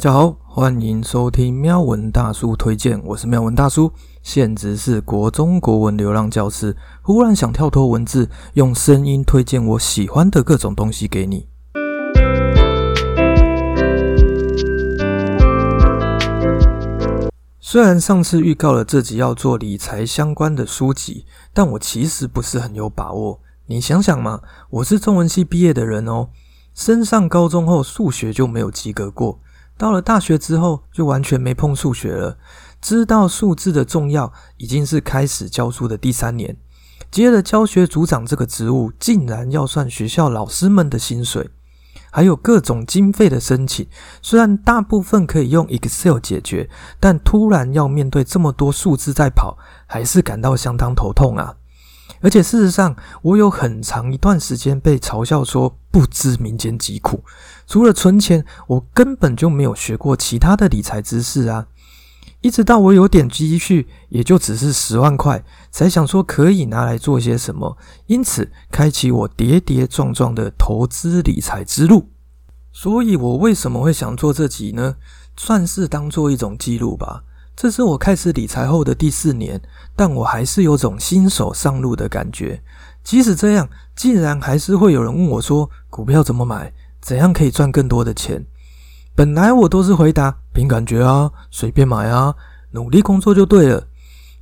大家好，欢迎收听喵文大叔推荐，我是喵文大叔，现职是国中国文流浪教师。忽然想跳脱文字，用声音推荐我喜欢的各种东西给你。虽然上次预告了这集要做理财相关的书籍，但我其实不是很有把握。你想想嘛，我是中文系毕业的人哦，升上高中后数学就没有及格过，到了大学之后就完全没碰数学了。知道数字的重要，已经是开始教书的第三年。接了教学组长这个职务，竟然要算学校老师们的薪水。还有各种经费的申请，虽然大部分可以用 Excel 解决，但突然要面对这么多数字在跑，还是感到相当头痛啊！而且事实上，我有很长一段时间被嘲笑说不知民间疾苦，除了存钱，我根本就没有学过其他的理财知识啊！一直到我有点积蓄，也就只是十万块，才想说可以拿来做些什么，因此开启我跌跌撞撞的投资理财之路。所以，我为什么会想做这集呢？算是当做一种记录吧。这是我开始理财后的第四年，但我还是有种新手上路的感觉。即使这样，竟然还是会有人问我说：“股票怎么买？怎样可以赚更多的钱？”本来我都是回答凭感觉啊，随便买啊，努力工作就对了。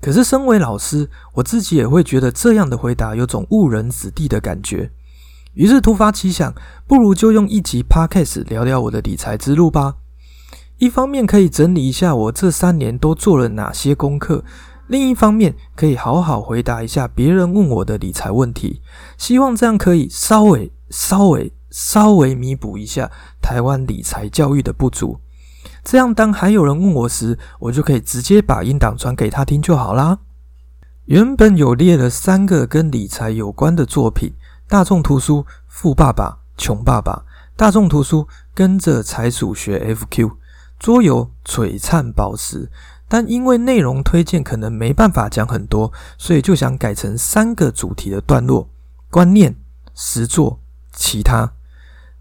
可是身为老师，我自己也会觉得这样的回答有种误人子弟的感觉。于是突发奇想，不如就用一集 podcast 聊聊我的理财之路吧。一方面可以整理一下我这三年都做了哪些功课，另一方面可以好好回答一下别人问我的理财问题。希望这样可以稍微、稍微。稍微弥补一下台湾理财教育的不足，这样当还有人问我时，我就可以直接把音档传给他听就好啦。原本有列了三个跟理财有关的作品：大众图书《富爸爸穷爸爸》，大众图书《跟着财鼠学 FQ》，桌游《璀璨宝石》。但因为内容推荐可能没办法讲很多，所以就想改成三个主题的段落：观念、实作、其他。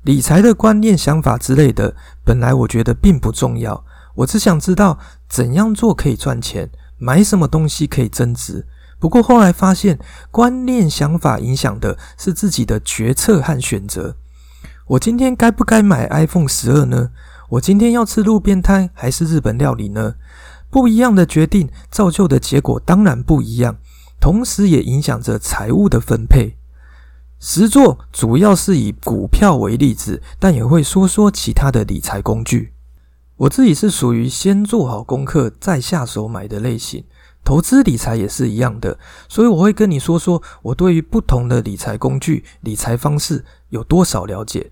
理财的观念、想法之类的，本来我觉得并不重要。我只想知道怎样做可以赚钱，买什么东西可以增值。不过后来发现，观念、想法影响的是自己的决策和选择。我今天该不该买 iPhone 十二呢？我今天要吃路边摊还是日本料理呢？不一样的决定造就的结果当然不一样，同时也影响着财务的分配。实作主要是以股票为例子，但也会说说其他的理财工具。我自己是属于先做好功课再下手买的类型，投资理财也是一样的，所以我会跟你说说我对于不同的理财工具、理财方式有多少了解。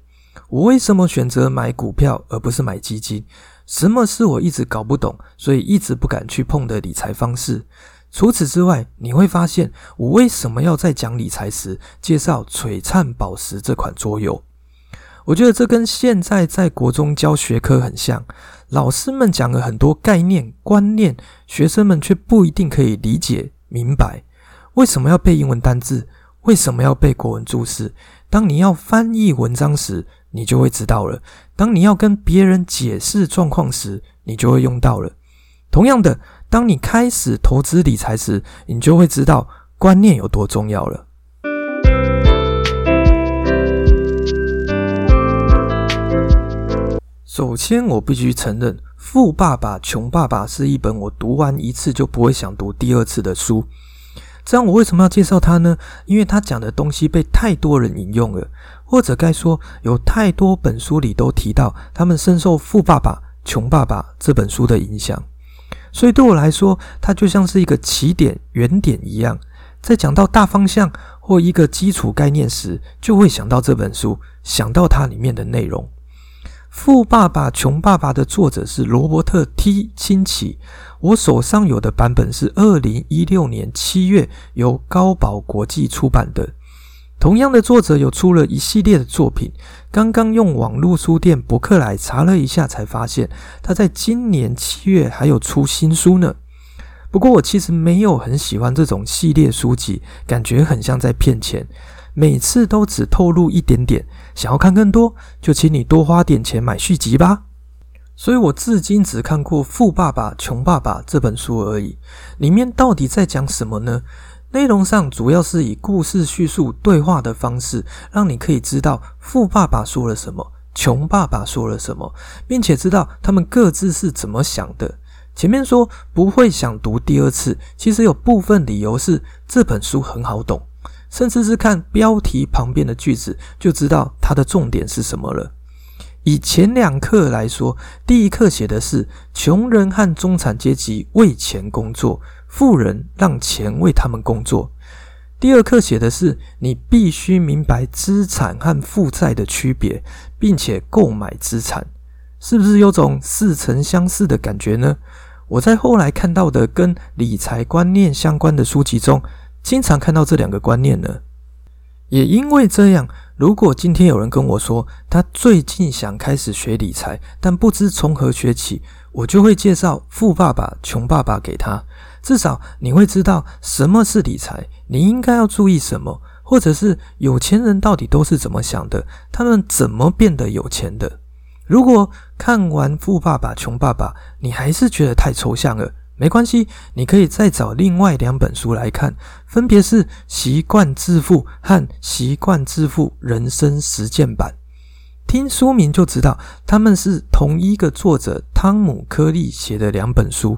我为什么选择买股票而不是买基金？什么是我一直搞不懂，所以一直不敢去碰的理财方式？除此之外，你会发现我为什么要在讲理财时介绍《璀璨宝石》这款桌游？我觉得这跟现在在国中教学科很像，老师们讲了很多概念观念，学生们却不一定可以理解明白。为什么要背英文单字？为什么要背国文注释？当你要翻译文章时，你就会知道了；当你要跟别人解释状况时，你就会用到了。同样的。当你开始投资理财时，你就会知道观念有多重要了。首先，我必须承认，《富爸爸穷爸爸》是一本我读完一次就不会想读第二次的书。这样，我为什么要介绍它呢？因为它讲的东西被太多人引用了，或者该说，有太多本书里都提到他们深受《富爸爸穷爸爸》这本书的影响。所以对我来说，它就像是一个起点、原点一样，在讲到大方向或一个基础概念时，就会想到这本书，想到它里面的内容。《富爸爸穷爸爸》的作者是罗伯特 T 清崎，我手上有的版本是二零一六年七月由高宝国际出版的。同样的作者有出了一系列的作品，刚刚用网络书店博客来查了一下，才发现他在今年七月还有出新书呢。不过我其实没有很喜欢这种系列书籍，感觉很像在骗钱，每次都只透露一点点，想要看更多，就请你多花点钱买续集吧。所以我至今只看过《富爸爸穷爸爸》这本书而已。里面到底在讲什么呢？内容上主要是以故事叙述、对话的方式，让你可以知道富爸爸说了什么，穷爸爸说了什么，并且知道他们各自是怎么想的。前面说不会想读第二次，其实有部分理由是这本书很好懂，甚至是看标题旁边的句子就知道它的重点是什么了。以前两课来说，第一课写的是穷人和中产阶级为钱工作，富人让钱为他们工作。第二课写的是你必须明白资产和负债的区别，并且购买资产，是不是有种似曾相识的感觉呢？我在后来看到的跟理财观念相关的书籍中，经常看到这两个观念呢。也因为这样。如果今天有人跟我说他最近想开始学理财，但不知从何学起，我就会介绍《富爸爸穷爸爸》给他。至少你会知道什么是理财，你应该要注意什么，或者是有钱人到底都是怎么想的，他们怎么变得有钱的。如果看完《富爸爸穷爸爸》，你还是觉得太抽象了。没关系，你可以再找另外两本书来看，分别是《习惯致富》和《习惯致富人生实践版》。听书名就知道，他们是同一个作者汤姆·科利写的两本书，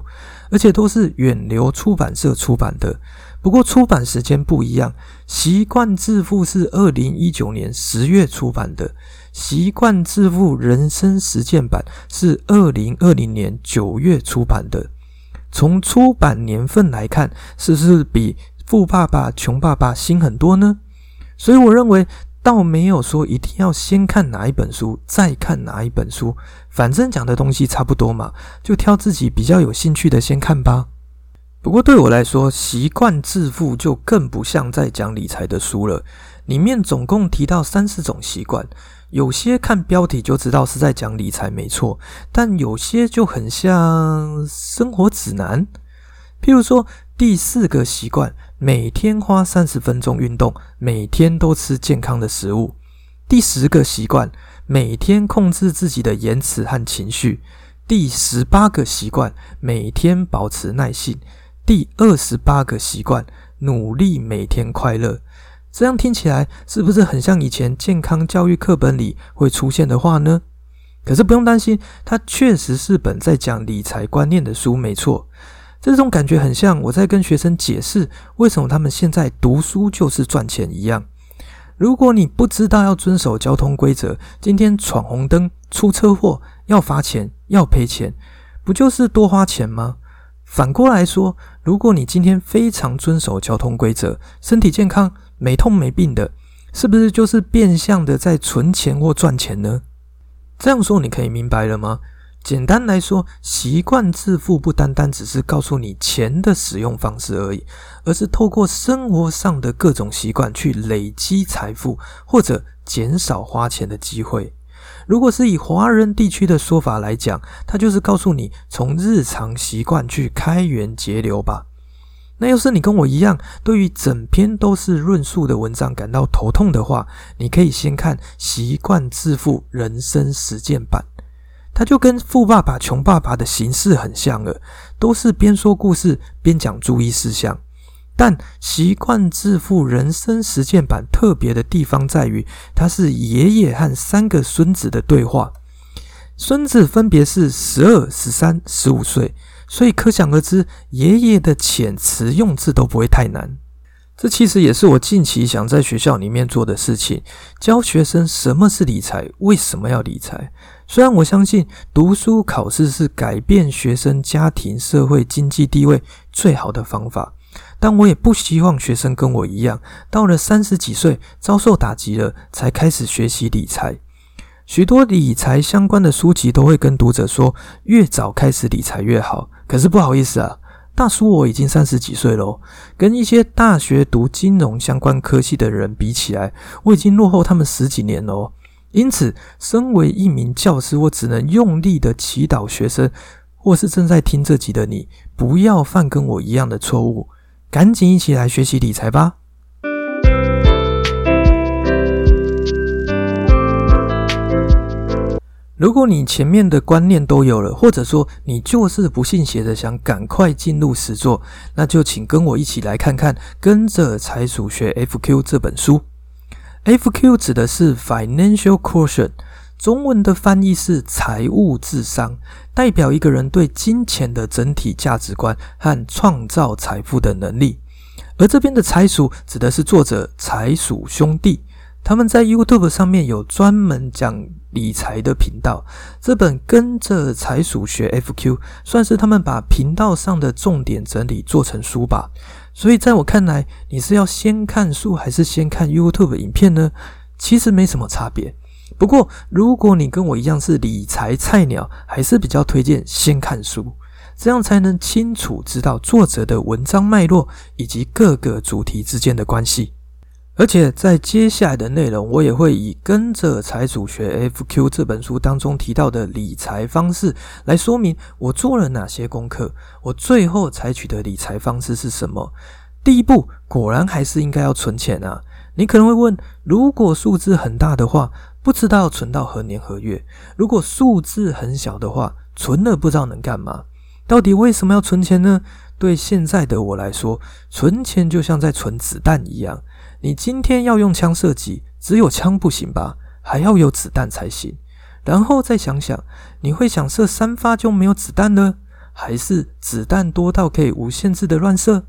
而且都是远流出版社出版的。不过出版时间不一样，《习惯致富》是二零一九年十月出版的，《习惯致富人生实践版》是二零二零年九月出版的。从出版年份来看，是不是比《富爸爸穷爸爸》新很多呢？所以我认为，倒没有说一定要先看哪一本书，再看哪一本书，反正讲的东西差不多嘛，就挑自己比较有兴趣的先看吧。不过对我来说，《习惯致富》就更不像在讲理财的书了，里面总共提到三四种习惯。有些看标题就知道是在讲理财，没错，但有些就很像生活指南。譬如说，第四个习惯，每天花三十分钟运动，每天都吃健康的食物；第十个习惯，每天控制自己的言辞和情绪；第十八个习惯，每天保持耐性；第二十八个习惯，努力每天快乐。这样听起来是不是很像以前健康教育课本里会出现的话呢？可是不用担心，它确实是本在讲理财观念的书，没错。这种感觉很像我在跟学生解释为什么他们现在读书就是赚钱一样。如果你不知道要遵守交通规则，今天闯红灯出车祸要罚钱要赔钱，不就是多花钱吗？反过来说，如果你今天非常遵守交通规则，身体健康。没痛没病的，是不是就是变相的在存钱或赚钱呢？这样说你可以明白了吗？简单来说，习惯致富不单单只是告诉你钱的使用方式而已，而是透过生活上的各种习惯去累积财富，或者减少花钱的机会。如果是以华人地区的说法来讲，它就是告诉你从日常习惯去开源节流吧。那要是你跟我一样，对于整篇都是论述的文章感到头痛的话，你可以先看《习惯致富人生实践版》，它就跟《富爸爸穷爸爸》的形式很像了，都是边说故事边讲注意事项。但《习惯致富人生实践版》特别的地方在于，它是爷爷和三个孙子的对话，孙子分别是十二、十三、十五岁。所以可想而知，爷爷的遣词用字都不会太难。这其实也是我近期想在学校里面做的事情：教学生什么是理财，为什么要理财。虽然我相信读书考试是改变学生家庭、社会、经济地位最好的方法，但我也不希望学生跟我一样，到了三十几岁遭受打击了，才开始学习理财。许多理财相关的书籍都会跟读者说，越早开始理财越好。可是不好意思啊，大叔，我已经三十几岁喽，跟一些大学读金融相关科系的人比起来，我已经落后他们十几年喽。因此，身为一名教师，我只能用力的祈祷学生，或是正在听这集的你，不要犯跟我一样的错误，赶紧一起来学习理财吧。如果你前面的观念都有了，或者说你就是不信邪的想赶快进入实作，那就请跟我一起来看看《跟着财鼠学 FQ》这本书。FQ 指的是 Financial Quotient，中文的翻译是财务智商，代表一个人对金钱的整体价值观和创造财富的能力。而这边的财鼠指的是作者财鼠兄弟。他们在 YouTube 上面有专门讲理财的频道，这本跟着财鼠学 FQ 算是他们把频道上的重点整理做成书吧。所以在我看来，你是要先看书还是先看 YouTube 影片呢？其实没什么差别。不过如果你跟我一样是理财菜鸟，还是比较推荐先看书，这样才能清楚知道作者的文章脉络以及各个主题之间的关系。而且在接下来的内容，我也会以跟着财主学 FQ 这本书当中提到的理财方式来说明我做了哪些功课，我最后采取的理财方式是什么。第一步，果然还是应该要存钱啊！你可能会问，如果数字很大的话，不知道存到何年何月；如果数字很小的话，存了不知道能干嘛。到底为什么要存钱呢？对现在的我来说，存钱就像在存子弹一样。你今天要用枪射击，只有枪不行吧？还要有子弹才行。然后再想想，你会想射三发就没有子弹呢，还是子弹多到可以无限制的乱射？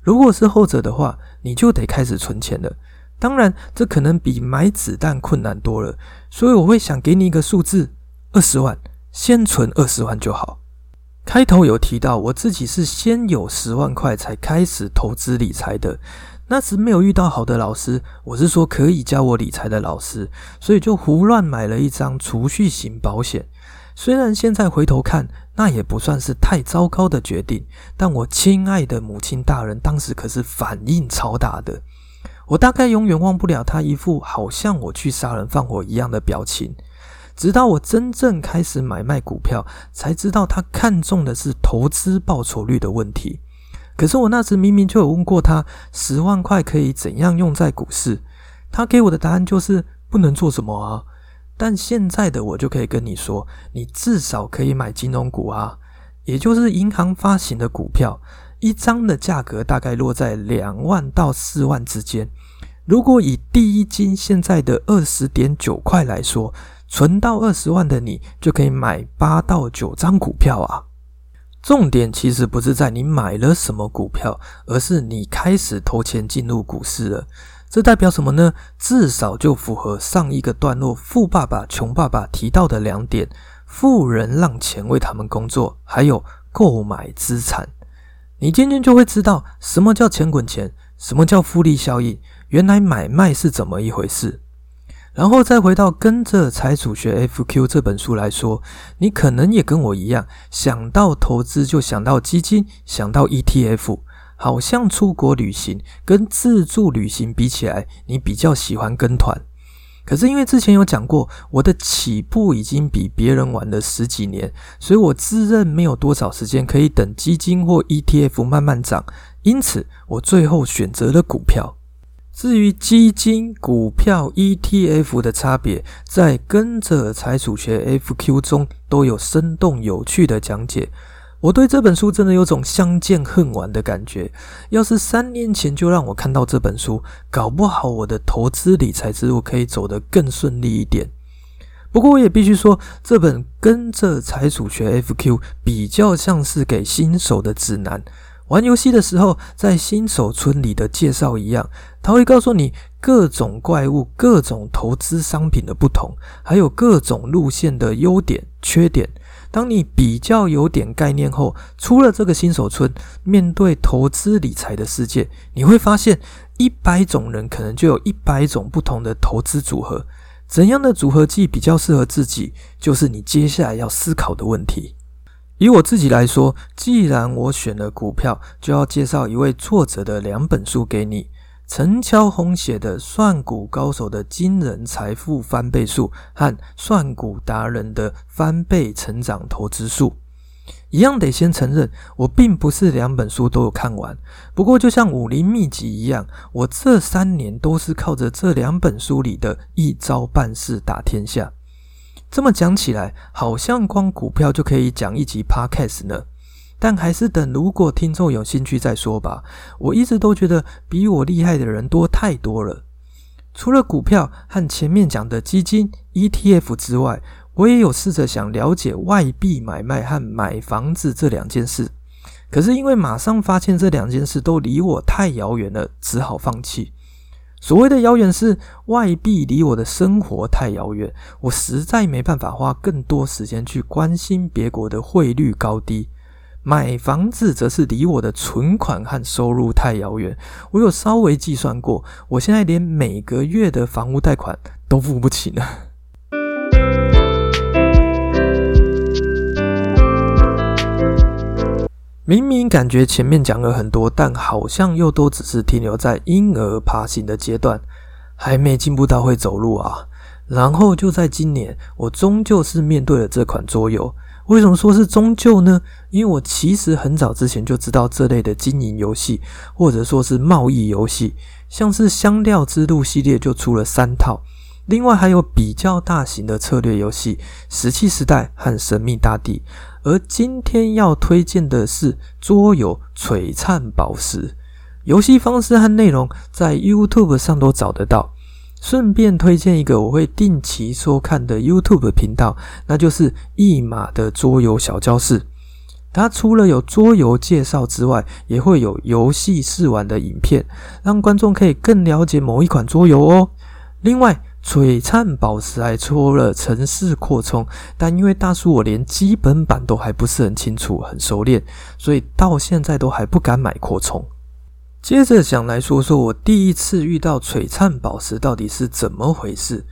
如果是后者的话，你就得开始存钱了。当然，这可能比买子弹困难多了。所以我会想给你一个数字：二十万，先存二十万就好。开头有提到，我自己是先有十万块才开始投资理财的。那时没有遇到好的老师，我是说可以教我理财的老师，所以就胡乱买了一张储蓄型保险。虽然现在回头看，那也不算是太糟糕的决定，但我亲爱的母亲大人当时可是反应超大的。我大概永远忘不了他一副好像我去杀人放火一样的表情。直到我真正开始买卖股票，才知道他看中的是投资报酬率的问题。可是我那时明明就有问过他，十万块可以怎样用在股市？他给我的答案就是不能做什么啊。但现在的我就可以跟你说，你至少可以买金融股啊，也就是银行发行的股票，一张的价格大概落在两万到四万之间。如果以第一金现在的二十点九块来说，存到二十万的你就可以买八到九张股票啊。重点其实不是在你买了什么股票，而是你开始投钱进入股市了。这代表什么呢？至少就符合上一个段落富爸爸穷爸爸提到的两点：富人让钱为他们工作，还有购买资产。你今天就会知道什么叫钱滚钱，什么叫复利效应，原来买卖是怎么一回事。然后再回到跟着财主学 FQ 这本书来说，你可能也跟我一样，想到投资就想到基金，想到 ETF，好像出国旅行跟自助旅行比起来，你比较喜欢跟团。可是因为之前有讲过，我的起步已经比别人晚了十几年，所以我自认没有多少时间可以等基金或 ETF 慢慢涨，因此我最后选择了股票。至于基金、股票、ETF 的差别，在跟着财主学 FQ 中都有生动有趣的讲解。我对这本书真的有种相见恨晚的感觉。要是三年前就让我看到这本书，搞不好我的投资理财之路可以走得更顺利一点。不过我也必须说，这本跟着财主学 FQ 比较像是给新手的指南。玩游戏的时候，在新手村里的介绍一样，他会告诉你各种怪物、各种投资商品的不同，还有各种路线的优点、缺点。当你比较有点概念后，出了这个新手村，面对投资理财的世界，你会发现一百种人可能就有一百种不同的投资组合。怎样的组合技比较适合自己，就是你接下来要思考的问题。以我自己来说，既然我选了股票，就要介绍一位作者的两本书给你：陈乔红写的《算股高手的惊人财富翻倍术》和《算股达人的翻倍成长投资术》。一样得先承认，我并不是两本书都有看完。不过，就像武林秘籍一样，我这三年都是靠着这两本书里的一招半式打天下。这么讲起来，好像光股票就可以讲一集 podcast 呢。但还是等，如果听众有兴趣再说吧。我一直都觉得比我厉害的人多太多了。除了股票和前面讲的基金、ETF 之外，我也有试着想了解外币买卖和买房子这两件事。可是因为马上发现这两件事都离我太遥远了，只好放弃。所谓的遥远是外币离我的生活太遥远，我实在没办法花更多时间去关心别国的汇率高低。买房子则是离我的存款和收入太遥远。我有稍微计算过，我现在连每个月的房屋贷款都付不起呢。明明感觉前面讲了很多，但好像又都只是停留在婴儿爬行的阶段，还没进步到会走路啊。然后就在今年，我终究是面对了这款桌游。为什么说是终究呢？因为我其实很早之前就知道这类的经营游戏，或者说是贸易游戏，像是香料之路系列就出了三套，另外还有比较大型的策略游戏《石器时代》和《神秘大地》，而今天要推荐的是桌游《璀璨宝石》，游戏方式和内容在 YouTube 上都找得到。顺便推荐一个我会定期收看的 YouTube 频道，那就是一马的桌游小教室。它除了有桌游介绍之外，也会有游戏试玩的影片，让观众可以更了解某一款桌游哦。另外，璀璨宝石还出了城市扩充，但因为大叔我连基本版都还不是很清楚、很熟练，所以到现在都还不敢买扩充。接着想来说说我第一次遇到璀璨宝石到底是怎么回事。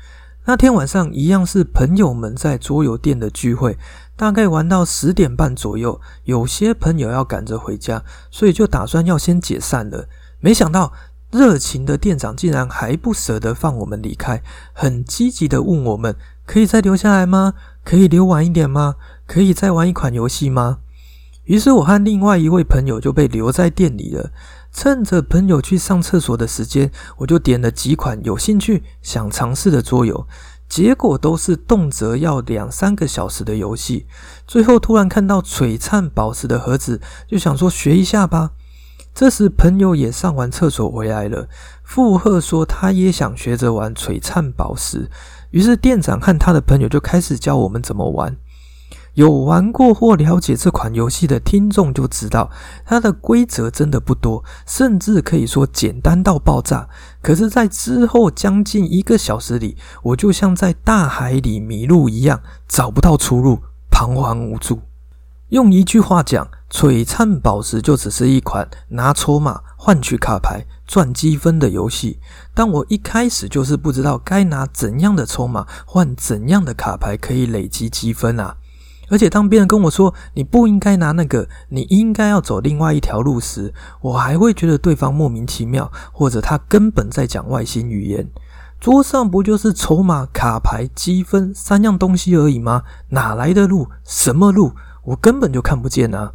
那天晚上一样是朋友们在桌游店的聚会，大概玩到十点半左右，有些朋友要赶着回家，所以就打算要先解散了。没想到热情的店长竟然还不舍得放我们离开，很积极的问我们可以再留下来吗？可以留晚一点吗？可以再玩一款游戏吗？于是我和另外一位朋友就被留在店里了。趁着朋友去上厕所的时间，我就点了几款有兴趣、想尝试的桌游，结果都是动辄要两三个小时的游戏。最后突然看到璀璨宝石的盒子，就想说学一下吧。这时朋友也上完厕所回来了，附和说他也想学着玩璀璨宝石。于是店长和他的朋友就开始教我们怎么玩。有玩过或了解这款游戏的听众就知道，它的规则真的不多，甚至可以说简单到爆炸。可是，在之后将近一个小时里，我就像在大海里迷路一样，找不到出路，彷徨无助。用一句话讲，璀璨宝石就只是一款拿筹码换取卡牌赚积分的游戏。但我一开始就是不知道该拿怎样的筹码换怎样的卡牌可以累积积分啊！而且当别人跟我说你不应该拿那个，你应该要走另外一条路时，我还会觉得对方莫名其妙，或者他根本在讲外星语言。桌上不就是筹码、卡牌、积分三样东西而已吗？哪来的路？什么路？我根本就看不见啊！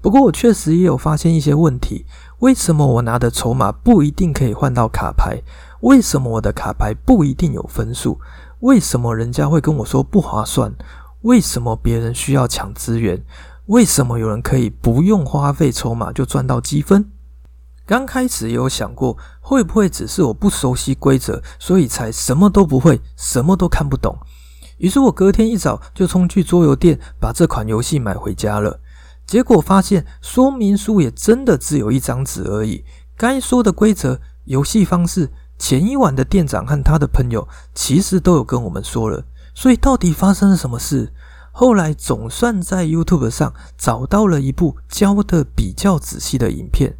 不过我确实也有发现一些问题：为什么我拿的筹码不一定可以换到卡牌？为什么我的卡牌不一定有分数？为什么人家会跟我说不划算？为什么别人需要抢资源？为什么有人可以不用花费筹码就赚到积分？刚开始也有想过，会不会只是我不熟悉规则，所以才什么都不会，什么都看不懂？于是我隔天一早就冲去桌游店把这款游戏买回家了。结果发现说明书也真的只有一张纸而已，该说的规则、游戏方式，前一晚的店长和他的朋友其实都有跟我们说了。所以到底发生了什么事？后来总算在 YouTube 上找到了一部教的比较仔细的影片，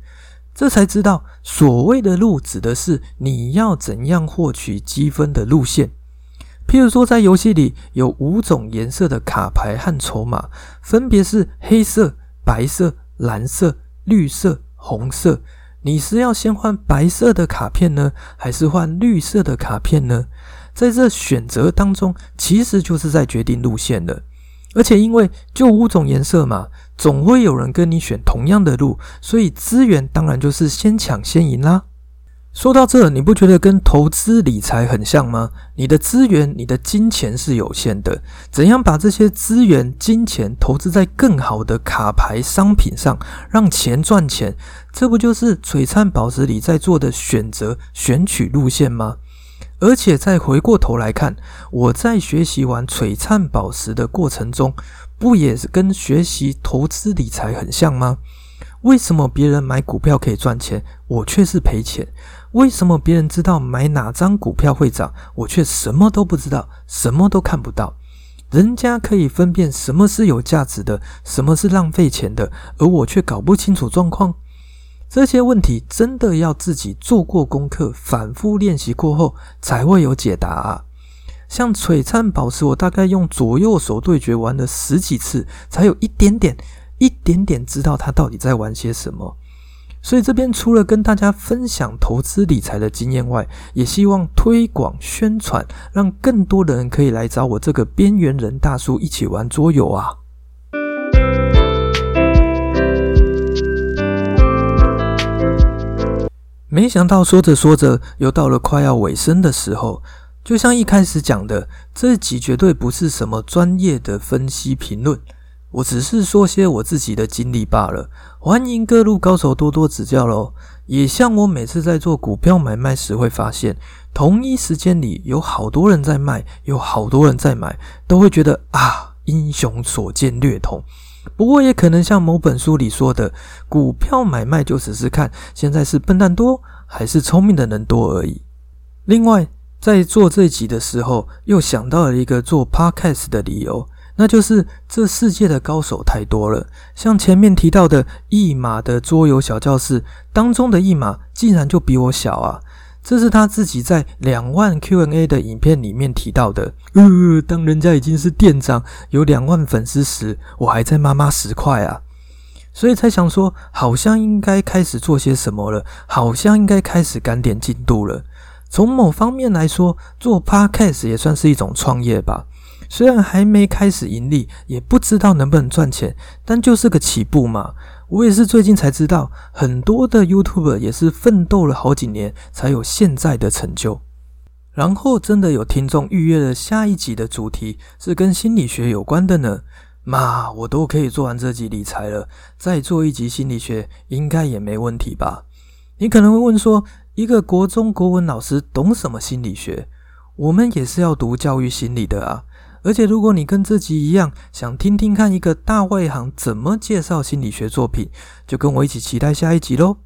这才知道所谓的路指的是你要怎样获取积分的路线。譬如说，在游戏里有五种颜色的卡牌和筹码，分别是黑色、白色、蓝色、绿色、红色。你是要先换白色的卡片呢，还是换绿色的卡片呢？在这选择当中，其实就是在决定路线的。而且因为就五种颜色嘛，总会有人跟你选同样的路，所以资源当然就是先抢先赢啦。说到这，你不觉得跟投资理财很像吗？你的资源、你的金钱是有限的，怎样把这些资源、金钱投资在更好的卡牌商品上，让钱赚钱？这不就是璀璨宝石里在做的选择、选取路线吗？而且再回过头来看，我在学习完璀璨宝石的过程中，不也是跟学习投资理财很像吗？为什么别人买股票可以赚钱，我却是赔钱？为什么别人知道买哪张股票会涨，我却什么都不知道，什么都看不到？人家可以分辨什么是有价值的，什么是浪费钱的，而我却搞不清楚状况。这些问题真的要自己做过功课，反复练习过后才会有解答啊！像璀璨宝石，我大概用左右手对决玩了十几次，才有一点点、一点点知道他到底在玩些什么。所以这边除了跟大家分享投资理财的经验外，也希望推广宣传，让更多的人可以来找我这个边缘人大叔一起玩桌游啊！没想到说着说着，又到了快要尾声的时候。就像一开始讲的，这集绝对不是什么专业的分析评论。我只是说些我自己的经历罢了，欢迎各路高手多多指教喽。也像我每次在做股票买卖时，会发现同一时间里有好多人在卖，有好多人在买，都会觉得啊，英雄所见略同。不过也可能像某本书里说的，股票买卖就只是看现在是笨蛋多还是聪明的人多而已。另外，在做这集的时候，又想到了一个做 podcast 的理由。那就是这世界的高手太多了，像前面提到的一马的桌游小教室当中的一马，竟然就比我小啊！这是他自己在两万 Q&A 的影片里面提到的。呃，当人家已经是店长，有两万粉丝时，我还在妈妈十块啊，所以才想说，好像应该开始做些什么了，好像应该开始赶点进度了。从某方面来说，做 Podcast 也算是一种创业吧。虽然还没开始盈利，也不知道能不能赚钱，但就是个起步嘛。我也是最近才知道，很多的 YouTube 也是奋斗了好几年才有现在的成就。然后真的有听众预约了下一集的主题是跟心理学有关的呢，妈，我都可以做完这集理财了，再做一集心理学应该也没问题吧？你可能会问说，一个国中国文老师懂什么心理学？我们也是要读教育心理的啊。而且，如果你跟这集一样，想听听看一个大外行怎么介绍心理学作品，就跟我一起期待下一集喽。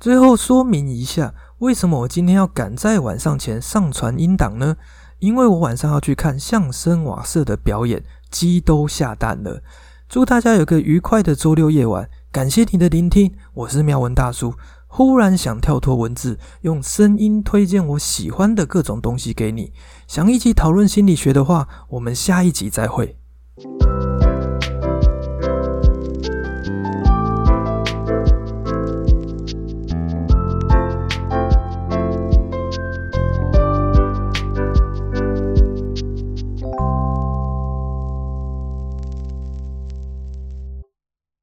最后说明一下，为什么我今天要赶在晚上前上传音档呢？因为我晚上要去看相声瓦舍的表演，鸡都下蛋了。祝大家有个愉快的周六夜晚，感谢你的聆听，我是妙文大叔。忽然想跳脱文字，用声音推荐我喜欢的各种东西给你。想一起讨论心理学的话，我们下一集再会。